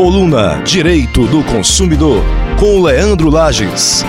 Coluna Direito do Consumidor, com Leandro Lages.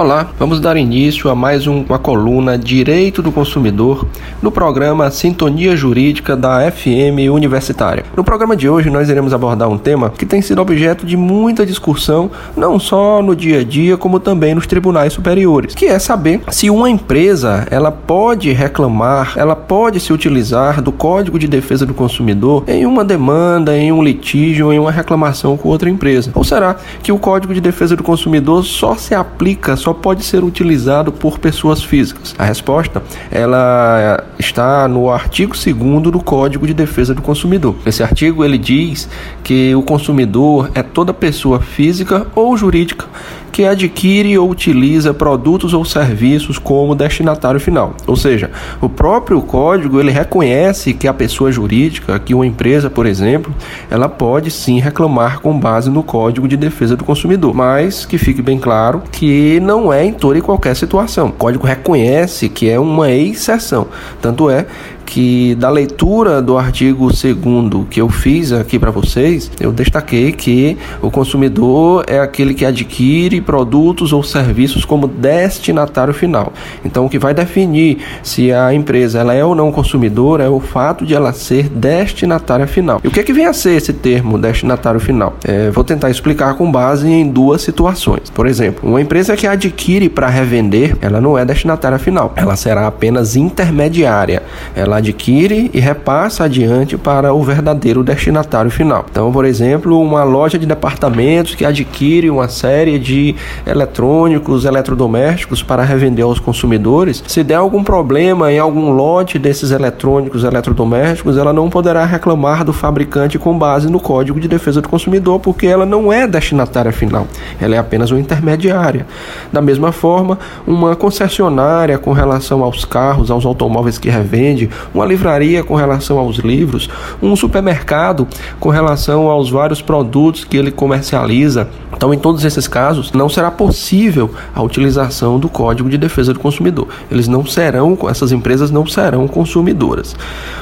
Olá, vamos dar início a mais um, uma coluna Direito do Consumidor no programa Sintonia Jurídica da FM Universitária. No programa de hoje nós iremos abordar um tema que tem sido objeto de muita discussão, não só no dia a dia, como também nos tribunais superiores, que é saber se uma empresa ela pode reclamar, ela pode se utilizar do Código de Defesa do Consumidor em uma demanda, em um litígio, em uma reclamação com outra empresa. Ou será que o Código de Defesa do Consumidor só se aplica só pode ser utilizado por pessoas físicas? A resposta ela está no artigo 2 do Código de Defesa do Consumidor. Esse artigo ele diz que o consumidor é toda pessoa física ou jurídica que adquire ou utiliza produtos ou serviços como destinatário final. Ou seja, o próprio código ele reconhece que a pessoa jurídica, que uma empresa, por exemplo, ela pode sim reclamar com base no Código de Defesa do Consumidor, mas que fique bem claro que não é em toda e qualquer situação. O código reconhece que é uma exceção. Tanto é que da leitura do artigo 2 que eu fiz aqui para vocês, eu destaquei que o consumidor é aquele que adquire produtos ou serviços como destinatário final. Então, o que vai definir se a empresa ela é ou não consumidora é o fato de ela ser destinatária final. E o que, é que vem a ser esse termo destinatário final? É, vou tentar explicar com base em duas situações. Por exemplo, uma empresa que adquire para revender, ela não é destinatária final, ela será apenas intermediária. Ela adquire e repassa adiante para o verdadeiro destinatário final. Então, por exemplo, uma loja de departamentos que adquire uma série de eletrônicos, eletrodomésticos para revender aos consumidores, se der algum problema em algum lote desses eletrônicos, eletrodomésticos, ela não poderá reclamar do fabricante com base no Código de Defesa do Consumidor, porque ela não é destinatária final, ela é apenas uma intermediária. Da mesma forma, uma concessionária com relação aos carros, aos automóveis que revende, uma livraria com relação aos livros, um supermercado com relação aos vários produtos que ele comercializa. Então, em todos esses casos, não será possível a utilização do Código de Defesa do Consumidor. Eles não serão, essas empresas não serão consumidoras.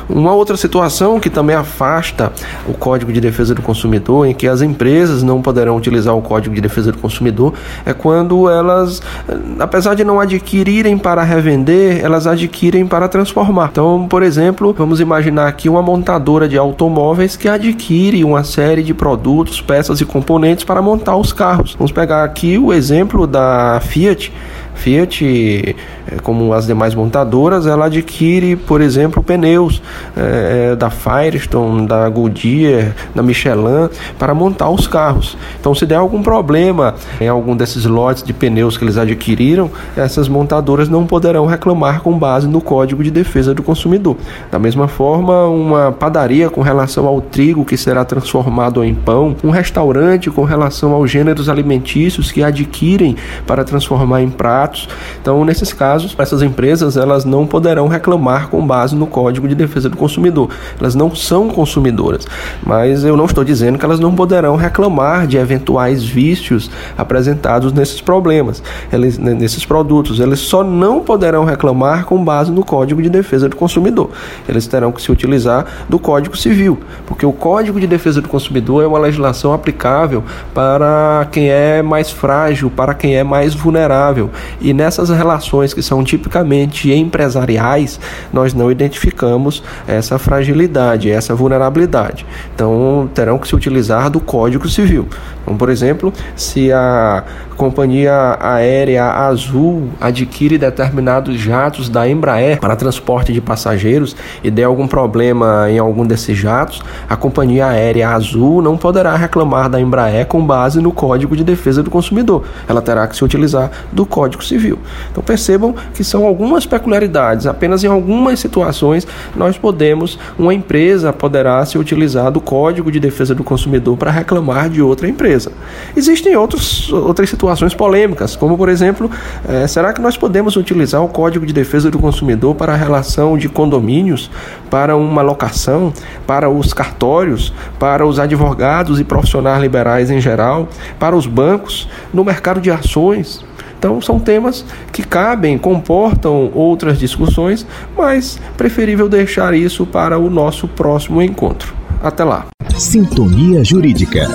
Uma outra situação que também afasta o Código de Defesa do Consumidor, em que as empresas não poderão utilizar o Código de Defesa do Consumidor, é quando elas, apesar de não adquirirem para revender, elas adquirem para transformar. Então, por exemplo, vamos imaginar aqui uma montadora de automóveis que adquire uma série de produtos, peças e componentes para montar os carros. Vamos pegar aqui o exemplo da Fiat. Fiat é, como as demais montadoras, ela adquire, por exemplo, pneus é, da Firestone, da Goodyear, da Michelin para montar os carros. Então, se der algum problema em algum desses lotes de pneus que eles adquiriram, essas montadoras não poderão reclamar com base no Código de Defesa do Consumidor. Da mesma forma, uma padaria com relação ao trigo que será transformado em pão, um restaurante com relação aos gêneros alimentícios que adquirem para transformar em pratos. Então, nesses casos, essas empresas elas não poderão reclamar com base no Código de Defesa do Consumidor. Elas não são consumidoras, mas eu não estou dizendo que elas não poderão reclamar de eventuais vícios apresentados nesses problemas, eles, nesses produtos. Eles só não poderão reclamar com base no Código de Defesa do Consumidor. Eles terão que se utilizar do Código Civil, porque o Código de Defesa do Consumidor é uma legislação aplicável para quem é mais frágil, para quem é mais vulnerável. E nessas relações que são tipicamente empresariais, nós não identificamos essa fragilidade, essa vulnerabilidade. Então, terão que se utilizar do Código Civil. Então, por exemplo, se a companhia aérea Azul adquire determinados jatos da Embraer para transporte de passageiros e der algum problema em algum desses jatos, a companhia aérea Azul não poderá reclamar da Embraer com base no Código de Defesa do Consumidor. Ela terá que se utilizar do Código Civil. Então percebam que são algumas peculiaridades, apenas em algumas situações nós podemos, uma empresa poderá se utilizar do Código de Defesa do Consumidor para reclamar de outra empresa. Existem outros, outras situações polêmicas, como por exemplo, é, será que nós podemos utilizar o Código de Defesa do Consumidor para a relação de condomínios, para uma locação, para os cartórios, para os advogados e profissionais liberais em geral, para os bancos, no mercado de ações? Então, são temas que cabem, comportam outras discussões, mas preferível deixar isso para o nosso próximo encontro. Até lá! Sintonia Jurídica